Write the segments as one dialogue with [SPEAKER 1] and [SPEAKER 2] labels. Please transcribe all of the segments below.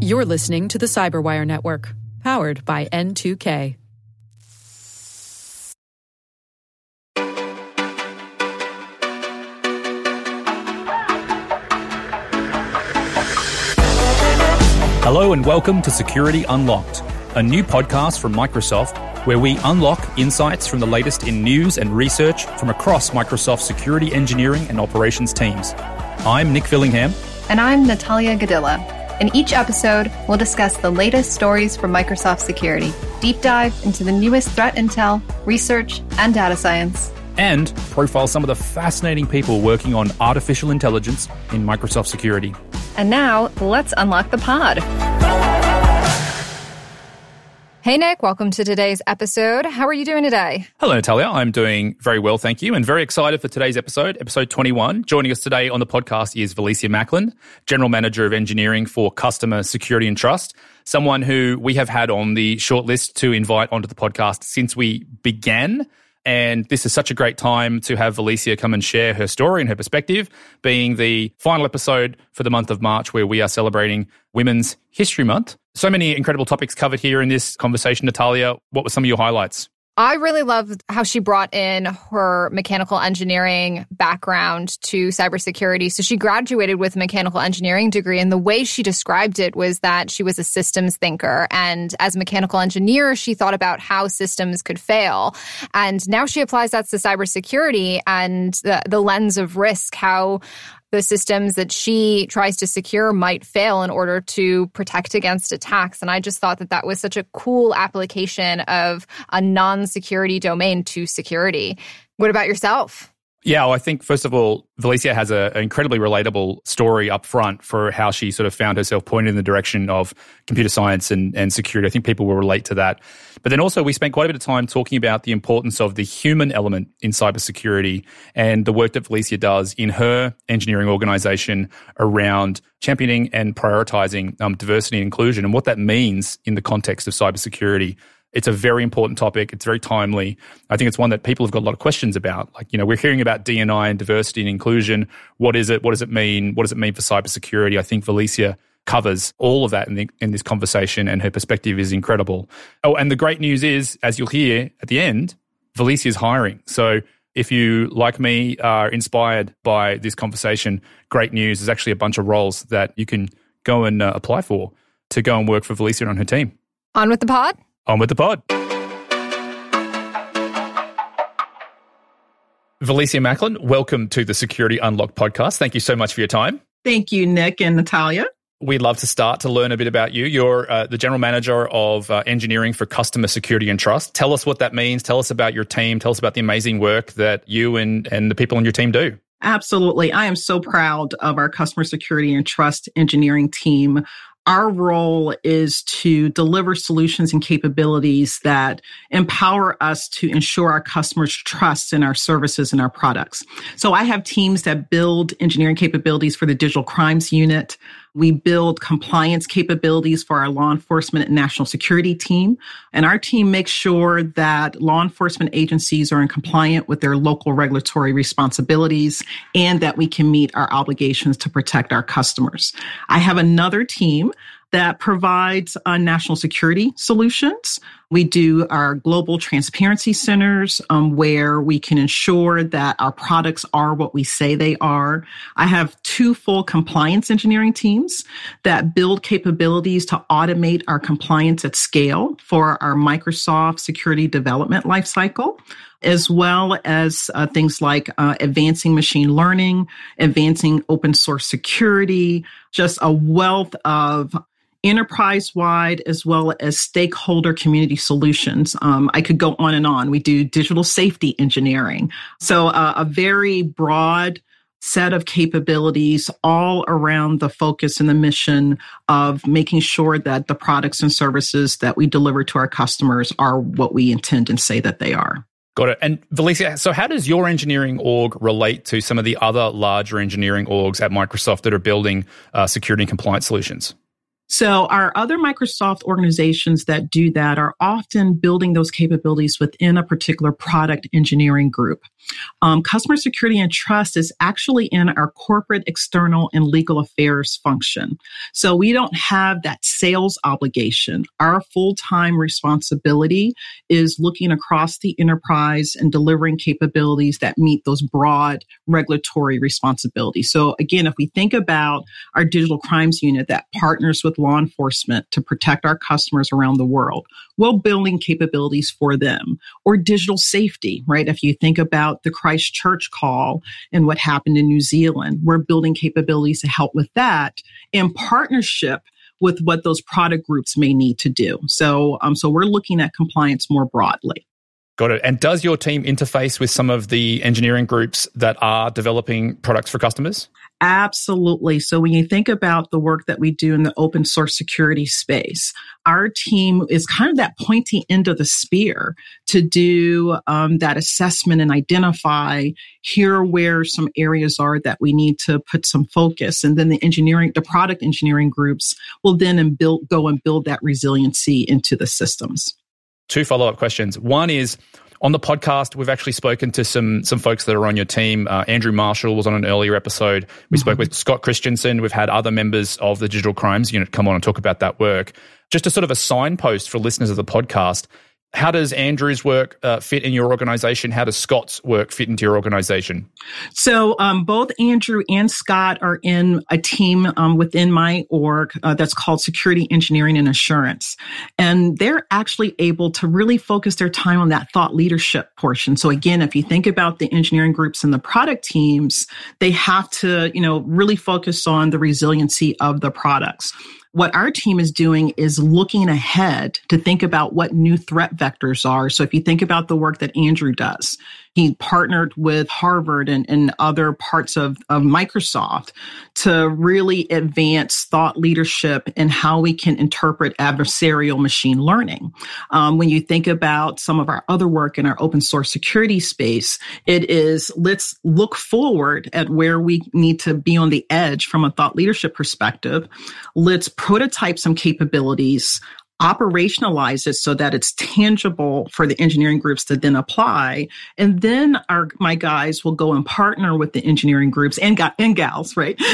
[SPEAKER 1] You're listening to the Cyberwire Network, powered by N2K.
[SPEAKER 2] Hello and welcome to Security Unlocked, a new podcast from Microsoft where we unlock insights from the latest in news and research from across Microsoft's security engineering and operations teams. I'm Nick Fillingham.
[SPEAKER 3] And I'm Natalia Godyla. In each episode, we'll discuss the latest stories from Microsoft Security, deep dive into the newest threat intel, research, and data science,
[SPEAKER 2] and profile some of the fascinating people working on artificial intelligence in Microsoft Security.
[SPEAKER 3] And now, let's unlock the pod. Hey, Nick, welcome to today's episode. How are you doing today?
[SPEAKER 2] Hello, Natalia. I'm doing very well, thank you, and very excited for today's episode, episode 21. Joining us today on the podcast is Valecia Maclin, General Manager of Engineering for Customer Security and Trust, someone who we have had on the shortlist to invite onto the podcast since we began. And this is such a great time to have Valecia come and share her story and her perspective, being the final episode for the month of March, where we are celebrating Women's History Month. So many incredible topics covered here in this conversation, Natalia. What were some of your highlights?
[SPEAKER 3] I really loved how she brought in her mechanical engineering background to cybersecurity. So she graduated with a mechanical engineering degree. And the way she described it was that she was a systems thinker. And as a mechanical engineer, she thought about how systems could fail. And now she applies that to cybersecurity and the, the lens of risk, how the systems that she tries to secure might fail in order to protect against attacks. And I just thought that that was such a cool application of a non security domain to security. What about yourself?
[SPEAKER 2] Yeah, well, I think first of all, Valecia has a, an incredibly relatable story up front for how she sort of found herself pointed in the direction of computer science and, and security. I think people will relate to that. But then also, we spent quite a bit of time talking about the importance of the human element in cybersecurity and the work that Valecia does in her engineering organization around championing and prioritizing um, diversity and inclusion and what that means in the context of cybersecurity. It's a very important topic. It's very timely. I think it's one that people have got a lot of questions about. Like, you know, we're hearing about DNI and diversity and inclusion. What is it? What does it mean? What does it mean for cybersecurity? I think Valecia covers all of that in, the, in this conversation, and her perspective is incredible. Oh, and the great news is, as you'll hear at the end, Valecia is hiring. So if you, like me, are inspired by this conversation, great news. There's actually a bunch of roles that you can go and uh, apply for to go and work for Valecia on her team.
[SPEAKER 3] On with the pod.
[SPEAKER 2] On with the pod. Valecia Maclin, welcome to the Security Unlocked podcast. Thank you so much for your time.
[SPEAKER 4] Thank you, Nick and Natalia.
[SPEAKER 2] We'd love to start to learn a bit about you. You're uh, the general manager of uh, engineering for customer security and trust. Tell us what that means. Tell us about your team. Tell us about the amazing work that you and, and the people on your team do.
[SPEAKER 4] Absolutely. I am so proud of our customer security and trust engineering team our role is to deliver solutions and capabilities that empower us to ensure our customers trust in our services and our products. So I have teams that build engineering capabilities for the digital crimes unit. We build compliance capabilities for our law enforcement and national security team. And our team makes sure that law enforcement agencies are in compliant with their local regulatory responsibilities and that we can meet our obligations to protect our customers. I have another team that provides uh, national security solutions. We do our global transparency centers um, where we can ensure that our products are what we say they are. I have two full compliance engineering teams that build capabilities to automate our compliance at scale for our Microsoft security development lifecycle as well as uh, things like uh, advancing machine learning, advancing open source security, just a wealth of enterprise wide as well as stakeholder community solutions. Um, I could go on and on. We do digital safety engineering. So uh, a very broad set of capabilities all around the focus and the mission of making sure that the products and services that we deliver to our customers are what we intend and say that they are.
[SPEAKER 2] Got it. And Valecia, so how does your engineering org relate to some of the other larger engineering orgs at Microsoft that are building uh, security and compliance solutions?
[SPEAKER 4] So our other Microsoft organizations that do that are often building those capabilities within a particular product engineering group. Um, customer security and trust is actually in our corporate, external, and legal affairs function. So we don't have that sales obligation. Our full time responsibility is looking across the enterprise and delivering capabilities that meet those broad regulatory responsibilities. So again, if we think about our digital crimes unit that partners with law enforcement to protect our customers around the world, we're building capabilities for them or digital safety, right? If you think about the Christchurch call and what happened in New Zealand, we're building capabilities to help with that in partnership with what those product groups may need to do. So, um, so we're looking at compliance more broadly.
[SPEAKER 2] Got it. And does your team interface with some of the engineering groups that are developing products for customers?
[SPEAKER 4] Absolutely. So when you think about the work that we do in the open source security space, our team is kind of that pointy end of the spear to do um, that assessment and identify here where some areas are that we need to put some focus. And then the engineering, the product engineering groups will then and build, go and build that resiliency into the systems
[SPEAKER 2] two follow up questions. One is on the podcast, we've actually spoken to some some folks that are on your team. Uh, Andrew Marshall was on an earlier episode. We mm-hmm. spoke with Scott Christensen. We've had other members of the Digital Crimes Unit come on and talk about that work. Just a sort of a signpost for listeners of the podcast how does Andrew's work uh, fit in your organization? How does Scott's work fit into your organization?
[SPEAKER 4] So, um, both Andrew and Scott are in a team um, within my org uh, that's called Security Engineering and Assurance. And they're actually able to really focus their time on that thought leadership portion. So, again, if you think about the engineering groups and the product teams, they have to, you know, really focus on the resiliency of the products what our team is doing is looking ahead to think about what new threat vectors are. So if you think about the work that Andrew does, he partnered with Harvard and, and other parts of, of Microsoft to really advance thought leadership and how we can interpret adversarial machine learning. Um, when you think about some of our other work in our open source security space, it is let's look forward at where we need to be on the edge from a thought leadership perspective. Let's prototype some capabilities operationalize it so that it's tangible for the engineering groups to then apply. And then our my guys will go and partner with the engineering groups and got, and gals right?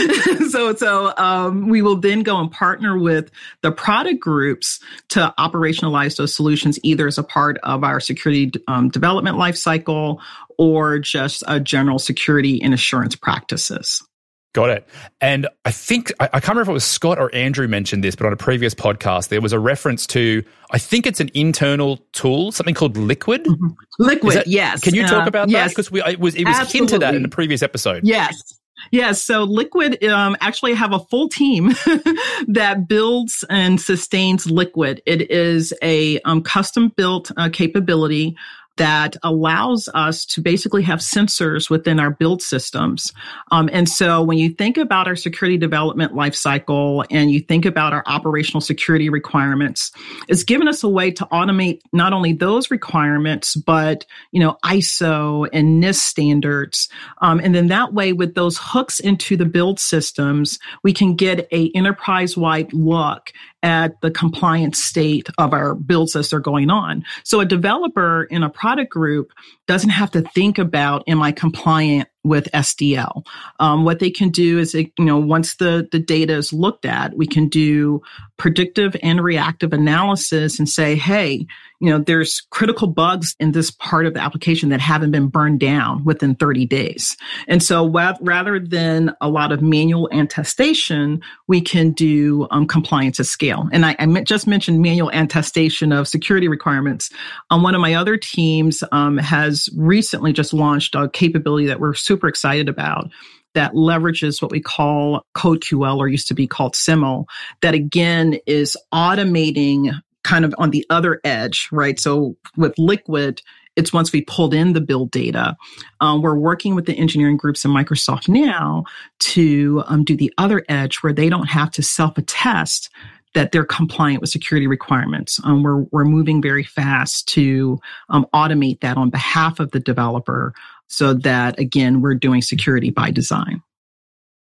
[SPEAKER 4] So so um, we will then go and partner with the product groups to operationalize those solutions either as a part of our security um, development lifecycle or just a general security and assurance practices
[SPEAKER 2] Got it. And I think, I, I, can't remember if it was Scott or Andrew mentioned this, but on a previous podcast, there was a reference to, I think it's an internal tool, something called Liquid. Mm-hmm.
[SPEAKER 4] Liquid, that, yes.
[SPEAKER 2] Can you talk uh, about uh, that? Because it was, it was hinted at in the previous episode.
[SPEAKER 4] Yes. Yes. So Liquid um, actually have a full team that builds and sustains Liquid. It is a um, custom built uh, capability that allows us to basically have sensors within our build systems. Um, and so when you think about our security development lifecycle and you think about our operational security requirements, it's given us a way to automate not only those requirements, but, you know, ISO and NIST standards. Um, and then that way with those hooks into the build systems, we can get a enterprise wide look at the compliance state of our builds as they're going on. So a developer in a product group doesn't have to think about, am I compliant with SDL? Um, what they can do is, you know, once the, the data is looked at, we can do predictive and reactive analysis and say, hey, you know, there's critical bugs in this part of the application that haven't been burned down within 30 days. And so rather than a lot of manual attestation, we can do um, compliance at scale. And I, just mentioned manual attestation of security requirements. Um, one of my other teams um, has recently just launched a capability that we're super excited about that leverages what we call CodeQL or used to be called Semmle that again is automating kind of on the other edge, right? So with Liquid, it's once we pulled in the build data. Um, we're working with the engineering groups in Microsoft now to um, do the other edge where they don't have to self attest that they're compliant with security requirements. Um, we're, we're moving very fast to um, automate that on behalf of the developer so that, again, we're doing security by design.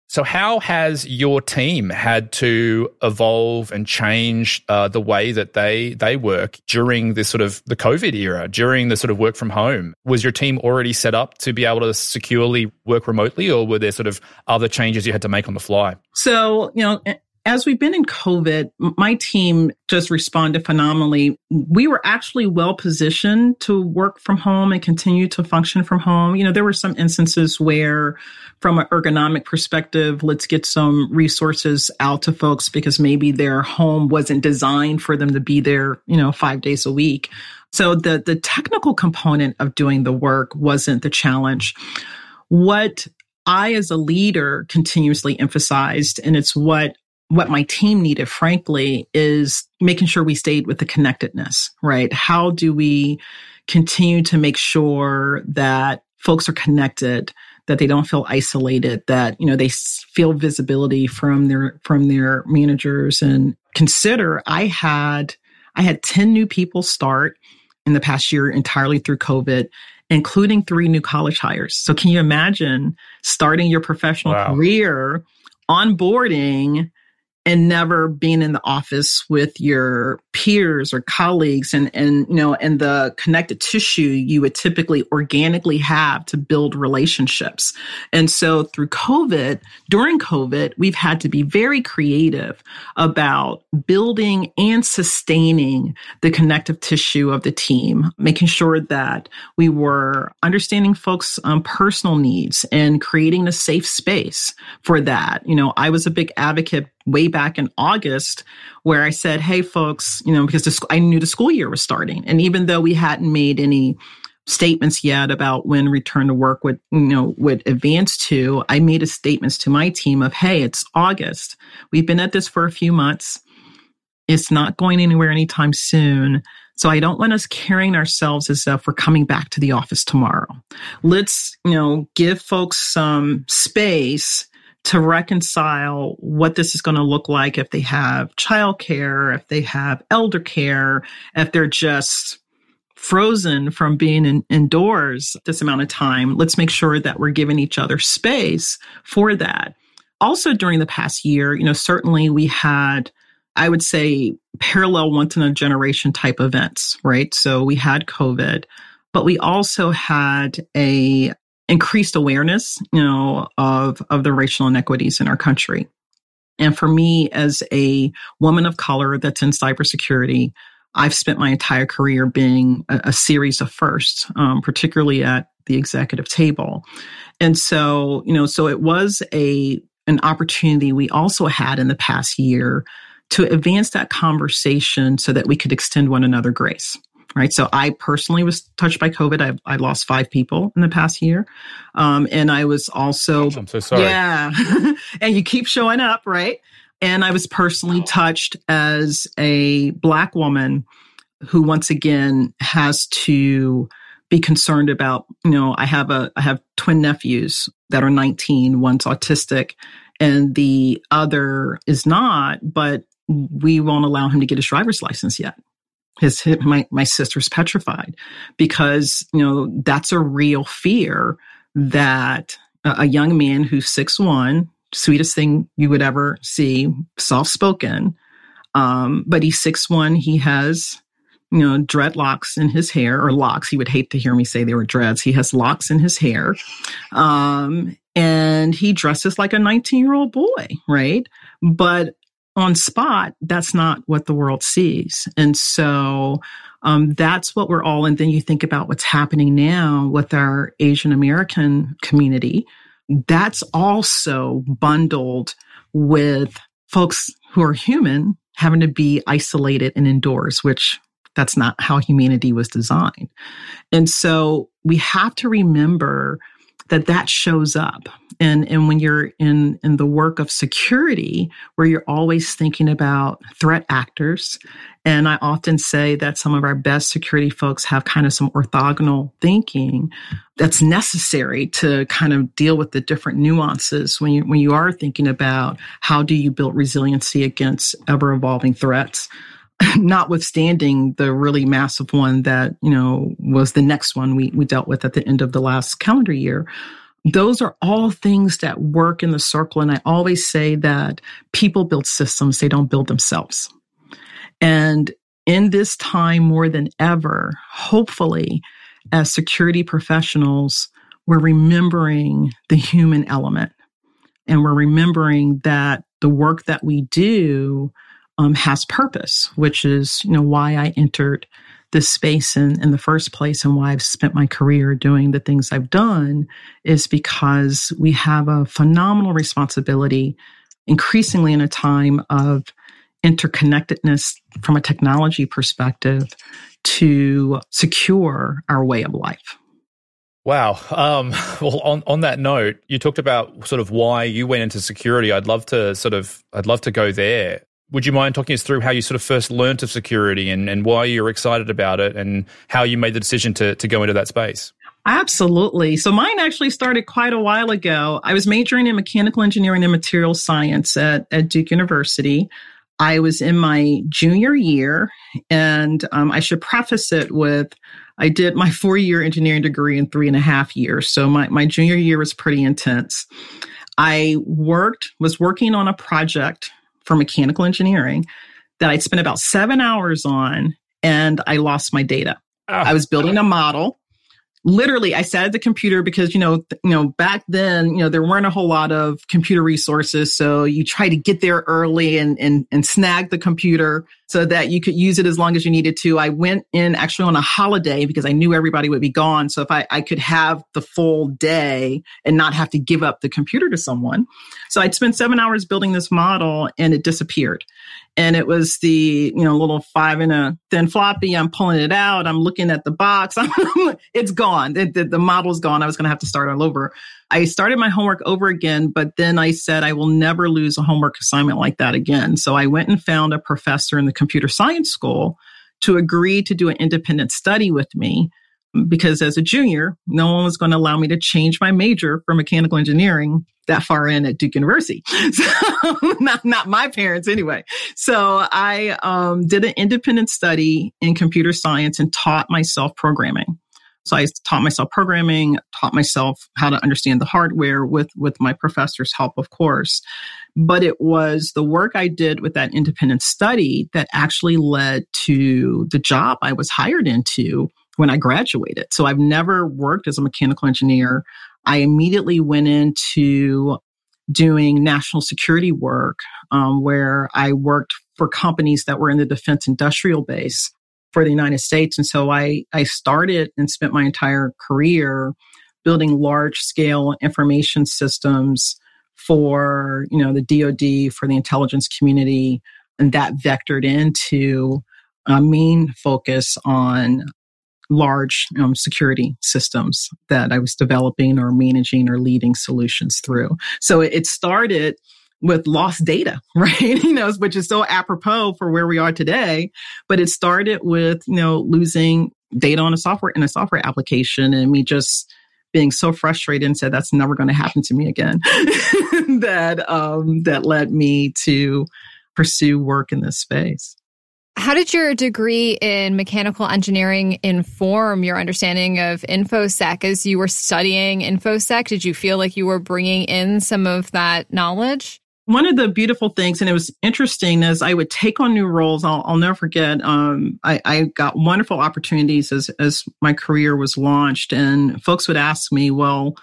[SPEAKER 2] So, how has your team had to evolve and change uh, the way that they they work during this sort of the COVID era, during the sort of work from home? Was your team already set up to be able to securely work remotely, or were there sort of other changes you had to make on the fly?
[SPEAKER 4] So, you know, as we've been in COVID, my team just responded phenomenally. We were actually well positioned to work from home and continue to function from home. You know, there were some instances where, from an ergonomic perspective, let's get some resources out to folks because maybe their home wasn't designed for them to be there, you know, five days a week. So the, the technical component of doing the work wasn't the challenge. What I, as a leader, continuously emphasized, and it's what what my team needed, frankly, is making sure we stayed with the connectedness, right? How do we continue to make sure that folks are connected, that they don't feel isolated, that, you know, they feel visibility from their, from their managers and consider I had, I had 10 new people start in the past year entirely through COVID including three new college hires. So can you imagine starting your professional wow. career onboarding and never being in the office with your peers or colleagues. And and you know and the connected tissue you would typically organically have to build relationships. And so through covid during covid we've had to be very creative about building and sustaining the connective tissue of the team making sure that we were understanding folks um, personal needs and creating a safe space for that. You know i was a big advocate way back in August where I said, Hey, folks, you know, because the, I knew the school year was starting. And even though we hadn't made any statements yet about when return to work would, you know, would advance to, I made a statements to my team of, Hey, it's August. We've been at this for a few months. It's not going anywhere anytime soon. So I don't want us carrying ourselves as if we're coming back to the office tomorrow. Let's, you know, give folks some space to reconcile what this is going to look like if they have childcare, if they have elder care, if they're just frozen from being in, indoors this amount of time. Let's make sure that we're giving each other space for that. Also, during the past year, you know, certainly we had, I would say, parallel once in a generation type events, right? So we had COVID, but we also had a increased awareness, you know, of, of the racial inequities in our country. And for me, as a woman of color that's in cybersecurity, I've spent my entire career being a, a series of firsts, um, particularly at the executive table. And so, you know, so it was a an opportunity we also had in the past year to advance that conversation so that we could extend one another grace right? So I personally was touched by COVID. I, I lost five people in the past year. Um, and I was also,
[SPEAKER 2] I'm so sorry.
[SPEAKER 4] Yeah. and you keep showing up, right? And I was personally touched as a black woman who once again has to be concerned about, you know, I have a, I have twin nephews that are 19, one's autistic and the other is not, but we won't allow him to get his driver's license yet his my my sister's petrified because you know that's a real fear that a, a young man who's six one sweetest thing you would ever see soft spoken um, but he's six one he has you know dreadlocks in his hair or locks. He would hate to hear me say they were dreads. He has locks in his hair um, and he dresses like a 19 year old boy right? But on spot, that's not what the world sees. And so um, that's what we're all, and then you think about what's happening now with our Asian American community. That's also bundled with folks who are human having to be isolated and indoors, which that's not how humanity was designed. And so we have to remember that that shows up. And and when you're in in the work of security where you're always thinking about threat actors and i often say that some of our best security folks have kind of some orthogonal thinking that's necessary to kind of deal with the different nuances when you when you are thinking about how do you build resiliency against ever evolving threats notwithstanding the really massive one that you know was the next one we, we dealt with at the end of the last calendar year those are all things that work in the circle. And I always say that people build systems, they don't build themselves. And in this time more than ever, hopefully, as security professionals, we're remembering the human element and we're remembering that the work that we do um, has purpose, which is, you know, why I entered this space in, in the first place and why I've spent my career doing the things I've done is because we have a phenomenal responsibility, increasingly in a time of interconnectedness from a technology perspective to secure our way of life.
[SPEAKER 2] Wow. Um, well, on, on that note, you talked about sort of why you went into security. I'd love to sort of, I'd love to go there. Would you mind talking us through how you sort of first learned of security and, and why you're excited about it and how you made the decision to, to go into that space?
[SPEAKER 4] Absolutely. So mine actually started quite a while ago. I was majoring in mechanical engineering and material science at, at Duke University. I was in my junior year, and um, I should preface it with I did my four year engineering degree in three and a half years. So my, my junior year was pretty intense. I worked, was working on a project for mechanical engineering that I'd spent about seven hours on and I lost my data. Oh. I was building a model literally I sat at the computer because, you know, th- you know, back then, you know, there weren't a whole lot of computer resources. So you try to get there early and, and, and snag the computer so that you could use it as long as you needed to. I went in actually on a holiday because I knew everybody would be gone. So if I, I could have the full day and not have to give up the computer to someone. So I'd spent seven hours building this model and it disappeared. And it was the you know little five in a thin floppy. I'm pulling it out. I'm looking at the box. It's gone. The, the, the model's gone. I was going to have to start all over i started my homework over again but then i said i will never lose a homework assignment like that again so i went and found a professor in the computer science school to agree to do an independent study with me because as a junior, no one was going to allow me to change my major for mechanical engineering that far in at Duke University. So not, not my parents anyway. So I um, did an independent study in computer science and taught myself programming. So I taught myself programming, taught myself how to understand the hardware with, with my professor's help, of course. But it was the work I did with that independent study that actually led to the job I was hired into when I graduated. So I've never worked as a mechanical engineer. I immediately went into doing national security work um, where I worked for companies that were in the defense industrial base for the United States. And so I, I started and spent my entire career building large scale information systems for, you know, the DoD, for the intelligence community. And that vectored into a main focus on large um, security systems that I was developing or managing or leading solutions through. So it started with lost data, right? you know, which is so apropos for where we are today. But it started with, you know, losing data on a software in a software application and me just being so frustrated and said that's never going to happen to me again. that um that led me to pursue work in this space.
[SPEAKER 3] How did your degree in mechanical engineering inform your understanding of InfoSec as you were studying InfoSec? Did you feel like you were bringing in some of that knowledge?
[SPEAKER 4] One of the beautiful things, and it was interesting, as I would take on new roles, I'll, I'll never forget. Um, I, I, got wonderful opportunities as as my career was launched, and folks would ask me, "Well,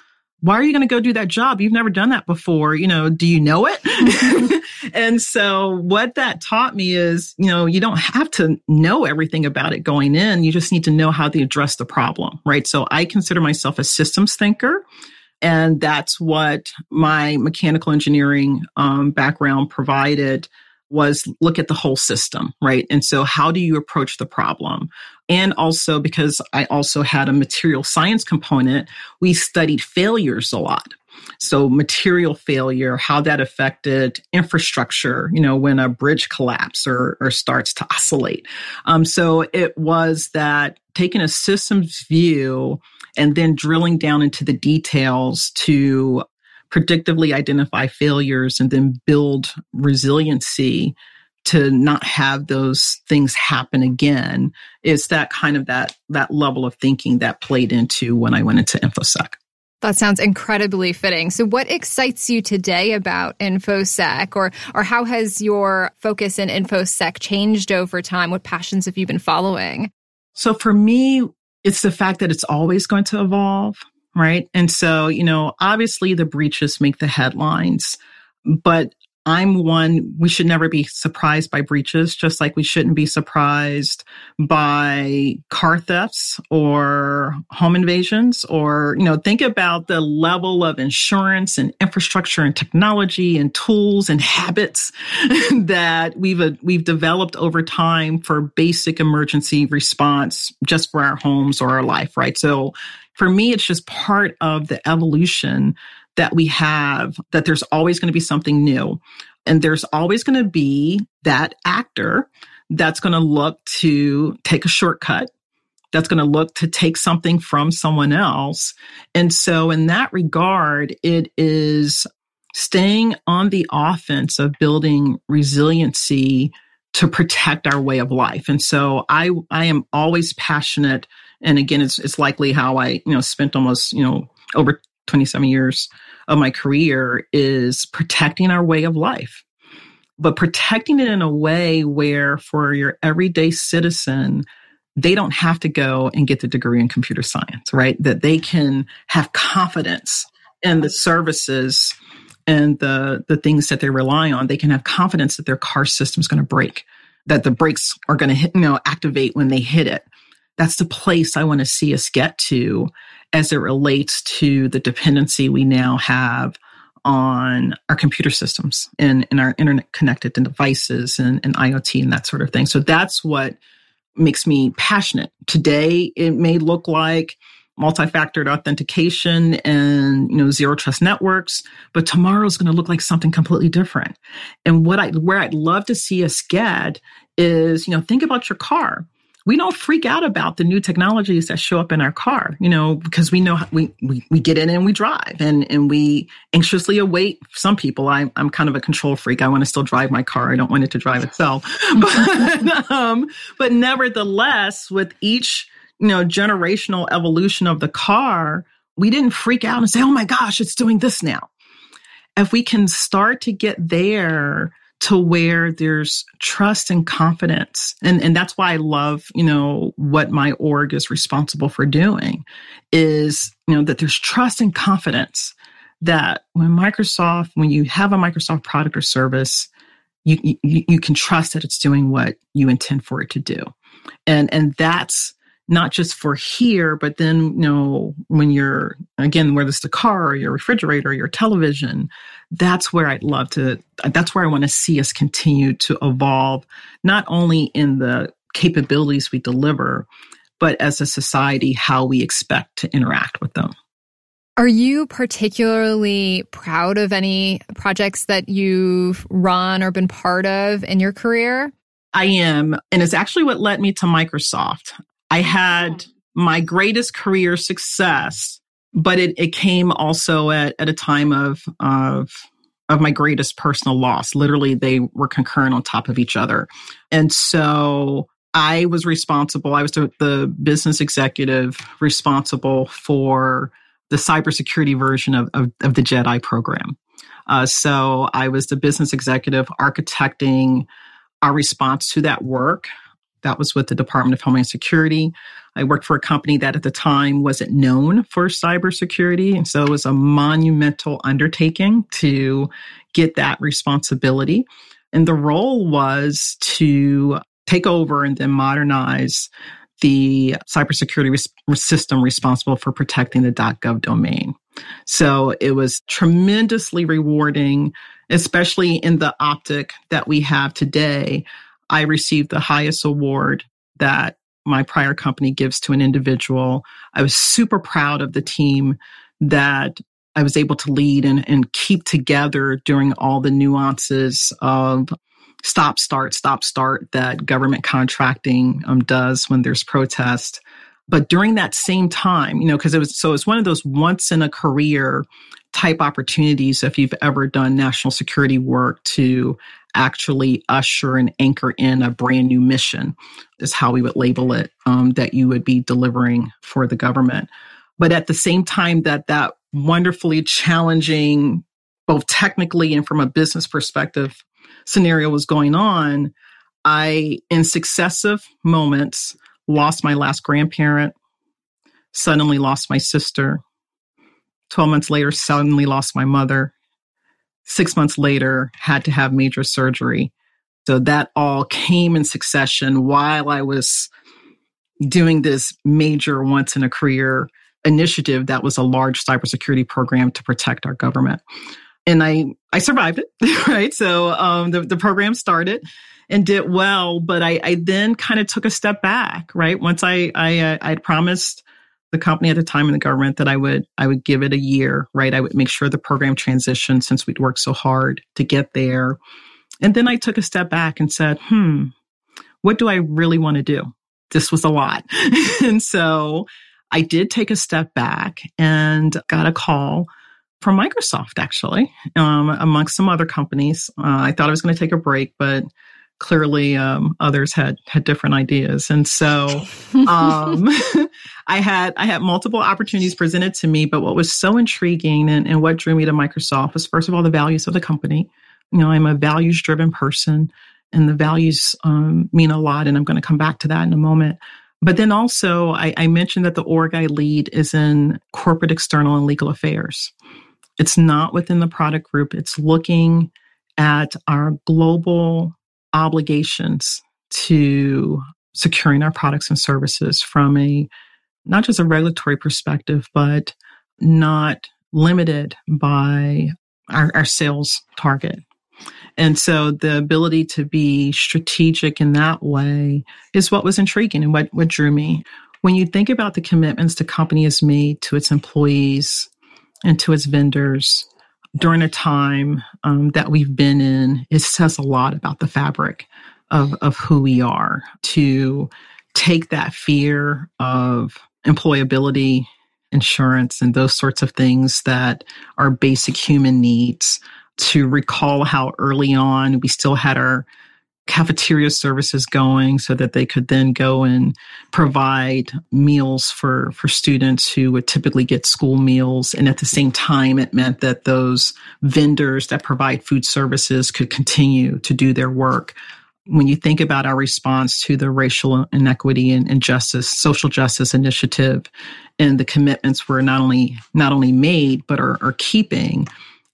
[SPEAKER 4] why are you going to go do that job? You've never done that before. You know, do you know it? and so what that taught me is, you know, you don't have to know everything about it going in. You just need to know how to address the problem, right? So I consider myself a systems thinker. And that's what my mechanical engineering um, background provided was look at the whole system, right? And so how do you approach the problem? And also because I also had a material science component, we studied failures a lot. So material failure, how that affected infrastructure, you know, when a bridge collapses or, or starts to oscillate. Um, so it was that taking a systems view and then drilling down into the details to predictively identify failures and then build resiliency to not have those things happen again is that kind of that that level of thinking that played into when I went into infosec.
[SPEAKER 3] That sounds incredibly fitting. So what excites you today about InfoSec or or how has your focus in InfoSec changed over time? What passions have you been following?
[SPEAKER 4] So for me, it's the fact that it's always going to evolve, right? And so, you know, obviously the breaches make the headlines, but I'm one, we should never be surprised by breaches, just like we shouldn't be surprised by car thefts or home invasions or, you know, think about the level of insurance and infrastructure and technology and tools and habits that we've, uh, we've developed over time for basic emergency response just for our homes or our life, right? So for me, it's just part of the evolution that we have that there's always going to be something new. And there's always going to be that actor that's going to look to take a shortcut, that's going to look to take something from someone else. And so, in that regard, it is staying on the offense of building resiliency to protect our way of life. And so I I am always passionate and again it's it's likely how I, you know, spent almost, you know, over 27 years of my career is protecting our way of life, but protecting it in a way where for your everyday citizen, they don't have to go and get the degree in computer science, right? That they can have confidence in the services and the, the things that they rely on. They can have confidence that their car system is going to break, that the brakes are going to hit, you know, activate when they hit it. That's the place I want to see us get to as it relates to the dependency we now have on our computer systems and, and our internet connected devices and, and IoT and that sort of thing. So that's what makes me passionate. Today, it may look like multi-factored authentication and you know zero trust networks but tomorrow is going to look like something completely different and what i where i'd love to see us get is you know think about your car we don't freak out about the new technologies that show up in our car, you know, because we know we, we, we get in and we drive and, and we anxiously await some people. I, I'm kind of a control freak. I want to still drive my car. I don't want it to drive itself. but, um, but nevertheless, with each, you know, generational evolution of the car, we didn't freak out and say, oh my gosh, it's doing this now. If we can start to get there, to where there's trust and confidence. And, and that's why I love, you know, what my org is responsible for doing is, you know, that there's trust and confidence that when Microsoft, when you have a Microsoft product or service, you, you, you can trust that it's doing what you intend for it to do. And, and that's, not just for here, but then, you know, when you're, again, whether it's the car or your refrigerator or your television, that's where I'd love to, that's where I want to see us continue to evolve, not only in the capabilities we deliver, but as a society, how we expect to interact with them.
[SPEAKER 3] Are you particularly proud of any projects that you've run or been part of in your career?
[SPEAKER 4] I am. And it's actually what led me to Microsoft. I had my greatest career success, but it, it came also at, at a time of, of, of my greatest personal loss. Literally, they were concurrent on top of each other. And so I was responsible, I was the, the business executive responsible for the cybersecurity version of, of, of the JEDI program. Uh, so I was the business executive architecting our response to that work. That was with the Department of Homeland Security. I worked for a company that at the time wasn't known for cybersecurity. And so it was a monumental undertaking to get that responsibility. And the role was to take over and then modernize the cybersecurity res- system responsible for protecting the .gov domain. So it was tremendously rewarding, especially in the optic that we have today I received the highest award that my prior company gives to an individual. I was super proud of the team that I was able to lead and, and keep together during all the nuances of stop, start, stop, start that government contracting um, does when there's protest. But during that same time, you know, because it was so it's one of those once in a career type opportunities if you've ever done national security work to actually usher and anchor in a brand new mission, is how we would label it, um, that you would be delivering for the government. But at the same time that that wonderfully challenging, both technically and from a business perspective, scenario was going on, I, in successive moments, lost my last grandparent, suddenly lost my sister. 12 months later, suddenly lost my mother. Six months later, had to have major surgery. So that all came in succession while I was doing this major once in a career initiative that was a large cybersecurity program to protect our government. And I, I survived it, right? So um, the, the program started and did well, but I, I then kind of took a step back, right? Once I, I, uh, I promised the company at the time in the government that I would, I would give it a year, right? I would make sure the program transitioned since we'd worked so hard to get there. And then I took a step back and said, hmm, what do I really want to do? This was a lot. and so I did take a step back and got a call from Microsoft, actually, um, amongst some other companies. Uh, I thought I was going to take a break, but clearly um, others had had different ideas, and so um, I had I had multiple opportunities presented to me. But what was so intriguing and, and what drew me to Microsoft was first of all the values of the company. You know, I'm a values driven person, and the values um, mean a lot, and I'm going to come back to that in a moment. But then also, I, I mentioned that the org I lead is in corporate, external, and legal affairs. It's not within the product group. It's looking at our global obligations to securing our products and services from a not just a regulatory perspective, but not limited by our, our sales target. And so the ability to be strategic in that way is what was intriguing and what, what drew me. When you think about the commitments the company has made to its employees and to its vendors during a time um, that we've been in, it says a lot about the fabric of, of who we are. To take that fear of employability, insurance, and those sorts of things that are basic human needs to recall how early on we still had our cafeteria services going so that they could then go and provide meals for for students who would typically get school meals. And at the same time it meant that those vendors that provide food services could continue to do their work. When you think about our response to the racial inequity and, and justice social justice initiative and the commitments we're not only not only made but are, are keeping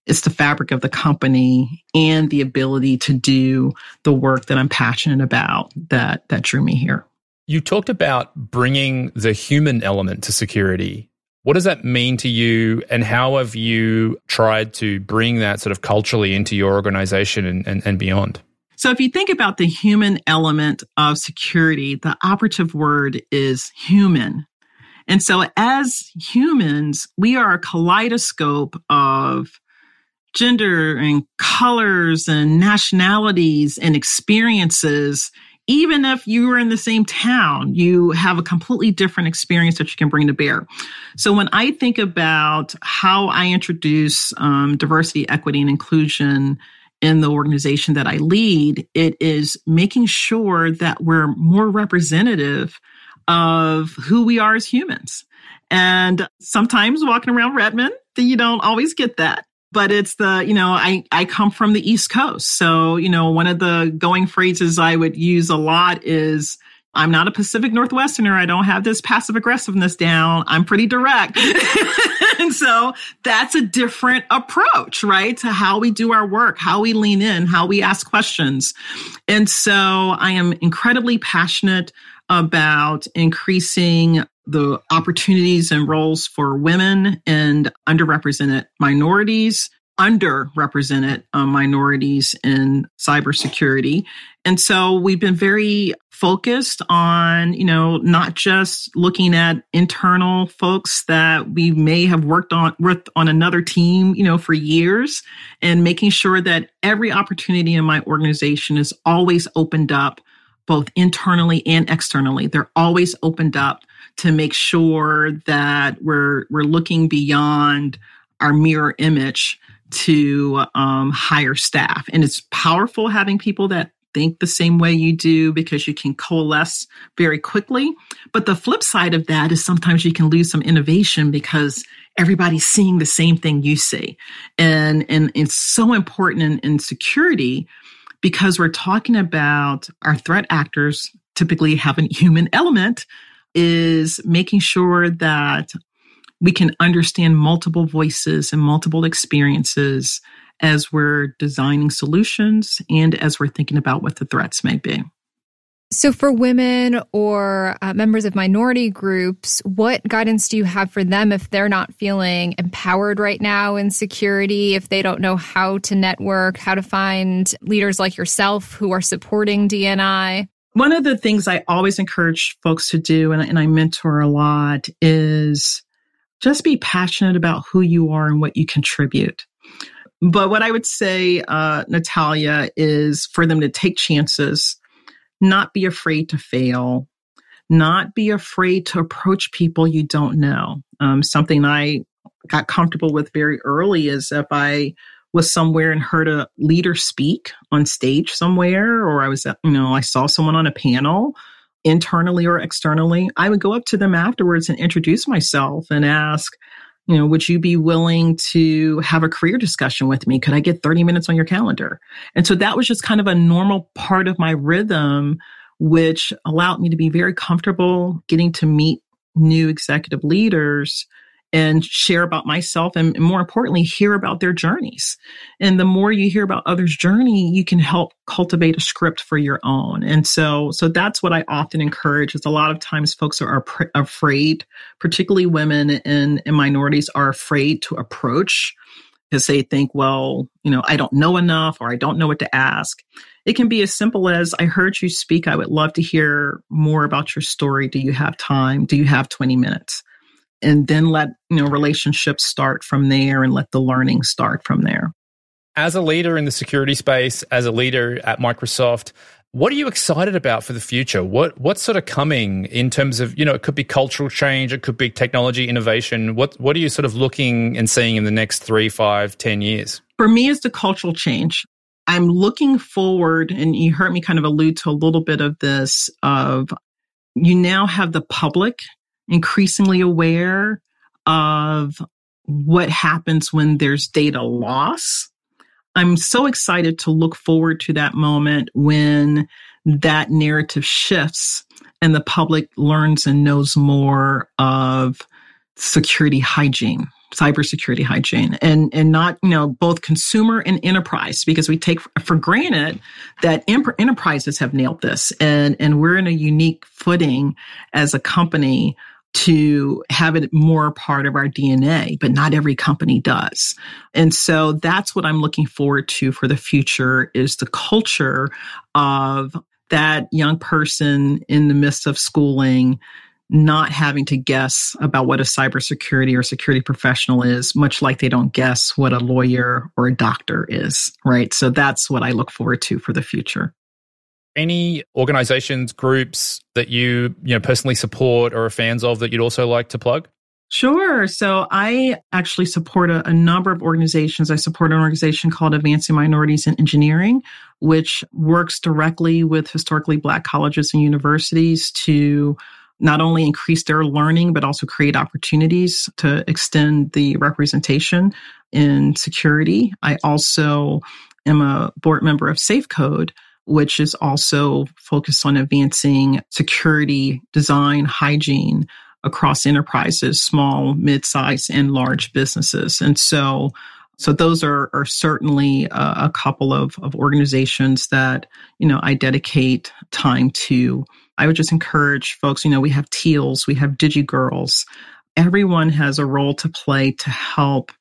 [SPEAKER 4] it's the fabric of the company and the ability to do the work that I'm passionate about that that drew me here.
[SPEAKER 2] You talked about bringing the human element to security. What does that mean to you, and how have you tried to bring that sort of culturally into your organization and, and, and beyond?
[SPEAKER 4] So, if you think about the human element of security, the operative word is human. And so, as humans, we are a kaleidoscope of gender and colors and nationalities and experiences even if you are in the same town, you have a completely different experience that you can bring to bear. So when I think about how I introduce um, diversity, equity, and inclusion in the organization that I lead, it is making sure that we're more representative of who we are as humans. And sometimes walking around Redmond, you don't always get that but it's the you know i i come from the east coast. So you know one of the going phrases i would use a lot is i'm not a pacific northwesterner. I don't have this passive aggressiveness down. I'm pretty direct. And so that's a different approach right to how we do our work how we lean in how we ask questions. And so i am incredibly passionate about increasing the opportunities and roles for women and underrepresented minorities, underrepresented uh, minorities in cybersecurity. And so we've been very focused on, you know, not just looking at internal folks that we may have worked on with on another team, you know, for years and making sure that every opportunity in my organization is always opened up both internally and externally. They're always opened up to make sure that we're we're looking beyond our mirror image to um, hire staff. And it's powerful having people that think the same way you do because you can coalesce very quickly. But the flip side of that is sometimes you can lose some innovation because everybody's seeing the same thing you see. And, and it's so important in, in security because we're talking about our threat actors typically have a human element is making sure that we can understand multiple voices and multiple experiences as we're designing solutions and as we're thinking about what the threats may be.
[SPEAKER 3] So, for women or uh, members of minority groups, what guidance do you have for them if they're not feeling empowered right now in security, if they don't know how to network, how to find leaders like yourself who are supporting D&I?
[SPEAKER 4] One of the things I always encourage folks to do, and, and I mentor a lot, is just be passionate about who you are and what you contribute. But what I would say, uh, Natalia, is for them to take chances, not be afraid to fail, not be afraid to approach people you don't know. Um, something I got comfortable with very early is if I was somewhere and heard a leader speak on stage somewhere, or I was, you know, I saw someone on a panel internally or externally, I would go up to them afterwards and introduce myself and ask, you know, would you be willing to have a career discussion with me? Could I get 30 minutes on your calendar? And so that was just kind of a normal part of my rhythm, which allowed me to be very comfortable getting to meet new executive leaders and share about myself and more importantly, hear about their journeys. And the more you hear about others' journey, you can help cultivate a script for your own. And so, so that's what I often encourage is a lot of times folks are, are afraid, particularly women and, and minorities are afraid to approach because they think, well, you know, I don't know enough or I don't know what to ask. It can be as simple as I heard you speak. I would love to hear more about your story. Do you have time? Do you have 20 minutes? And then let you know relationships start from there and let the learning start from there.
[SPEAKER 2] As a leader in the security space as a leader at microsoft what are you excited about for the future? What what's sort of coming in terms of you know it could be cultural change it could be technology innovation. What what are you sort of looking and seeing in the next three five ten years?
[SPEAKER 4] For me it's the cultural change. I'm looking forward and you heard me kind of allude to a little bit of this of you now have the public increasingly aware of what happens when there's data loss. I'm so excited to look forward to that moment when that narrative shifts and the public learns and knows more of security hygiene cybersecurity hygiene and and not you know both consumer and enterprise because we take for granted that enterprises have nailed this and and we're in a unique footing as a company to have it more part of our DNA, but not every company does. And so that's what I'm looking forward to for the future is the culture of that young person in the midst of schooling not having to guess about what a cybersecurity or security professional is, much like they don't guess what a lawyer or a doctor is, right? So that's what I look forward to for the future
[SPEAKER 2] any organizations, groups that you, you know, personally support or are fans of that you'd also like to plug?
[SPEAKER 4] Sure. So I actually support a, a, number of organizations. I support an organization called Advancing Minorities in Engineering, which works directly with historically Black colleges and universities to not only increase their learning, but also create opportunities to extend the representation in security. I also am a board member of SafeCode, which is also focused on advancing security, design, hygiene across enterprises, small, mid-sized, and large businesses. And so, so those are, are certainly a, a couple of, of organizations that, you know, I dedicate time to. I would just encourage folks, you know, we have Teals, we have DigiGirlz. Everyone has a role to play to help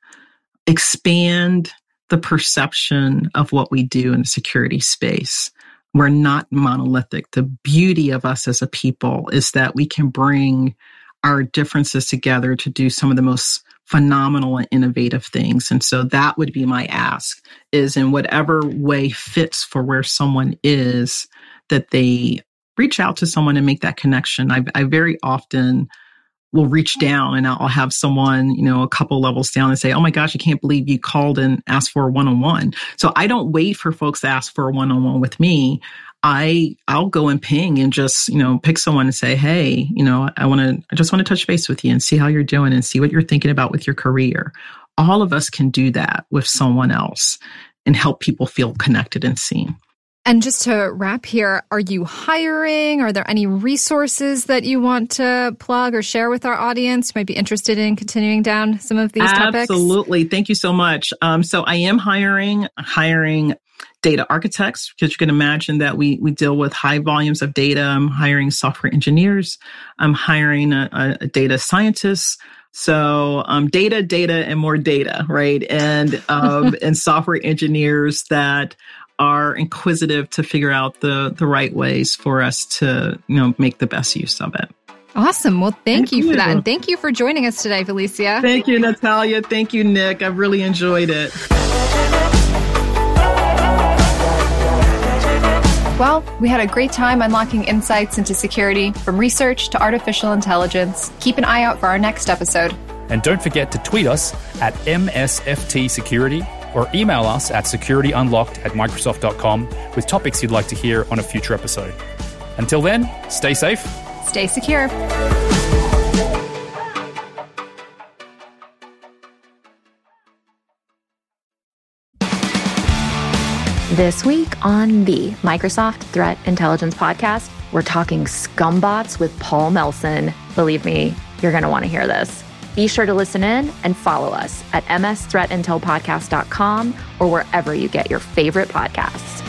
[SPEAKER 4] expand the perception of what we do in the security space we're not monolithic. The beauty of us as a people is that we can bring our differences together to do some of the most phenomenal and innovative things. And so that would be my ask is in whatever way fits for where someone is that they reach out to someone and make that connection. I, I very often will reach down and I'll have someone, you know, a couple levels down and say, Oh my gosh, I can't believe you called and asked for a one on one. So I don't wait for folks to ask for a one on one with me. I I'll go and ping and just, you know, pick someone and say, Hey, you know, I want to, I just want to touch base with you and see how you're doing and see what you're thinking about with your career. All of us can do that with someone else and help people feel connected and seen.
[SPEAKER 3] And just to wrap here, are you hiring? Are there any resources that you want to plug or share with our audience who might be interested in continuing down some of these
[SPEAKER 4] Absolutely.
[SPEAKER 3] topics?
[SPEAKER 4] Absolutely. Thank you so much. Um, so I am hiring, hiring data architects because you can imagine that we we deal with high volumes of data. I'm hiring software engineers. I'm hiring a, a data scientist. So um, data, data, and more data, right? And um, and software engineers that are inquisitive to figure out the the right ways for us to you know make the best use of it.
[SPEAKER 3] Awesome. Well, thank, thank you, you for that. And thank you for joining us today, Valecia.
[SPEAKER 4] Thank you, Natalia. Thank you, Nick. I've really enjoyed it.
[SPEAKER 3] Well, we had a great time unlocking insights into security from research to artificial intelligence. Keep an eye out for our next episode.
[SPEAKER 2] And don't forget to tweet us at MSFT Security or email us at securityunlocked at Microsoft.com with topics you'd like to hear on a future episode. Until then, stay safe,
[SPEAKER 3] stay secure.
[SPEAKER 5] This week on the Microsoft Threat Intelligence Podcast, we're talking scumbots with Paul Melson. Believe me, you're going to want to hear this. Be sure to listen in and follow us at msthreatintelpodcast.com or wherever you get your favorite podcasts.